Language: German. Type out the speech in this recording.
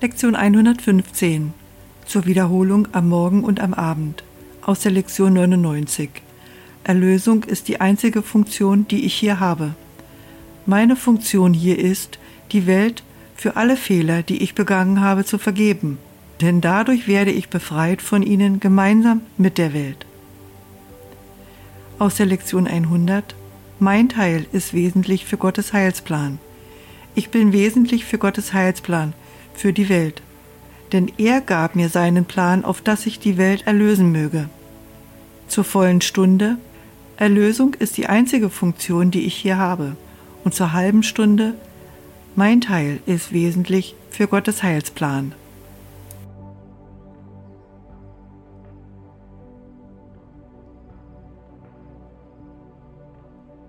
Lektion 115 zur Wiederholung am Morgen und am Abend aus der Lektion 99. Erlösung ist die einzige Funktion, die ich hier habe. Meine Funktion hier ist, die Welt für alle Fehler, die ich begangen habe, zu vergeben, denn dadurch werde ich befreit von ihnen gemeinsam mit der Welt. Aus der Lektion 100 Mein Teil ist wesentlich für Gottes Heilsplan. Ich bin wesentlich für Gottes Heilsplan, für die Welt. Denn er gab mir seinen Plan, auf dass ich die Welt erlösen möge. Zur vollen Stunde Erlösung ist die einzige Funktion, die ich hier habe. Und zur halben Stunde Mein Teil ist wesentlich für Gottes Heilsplan.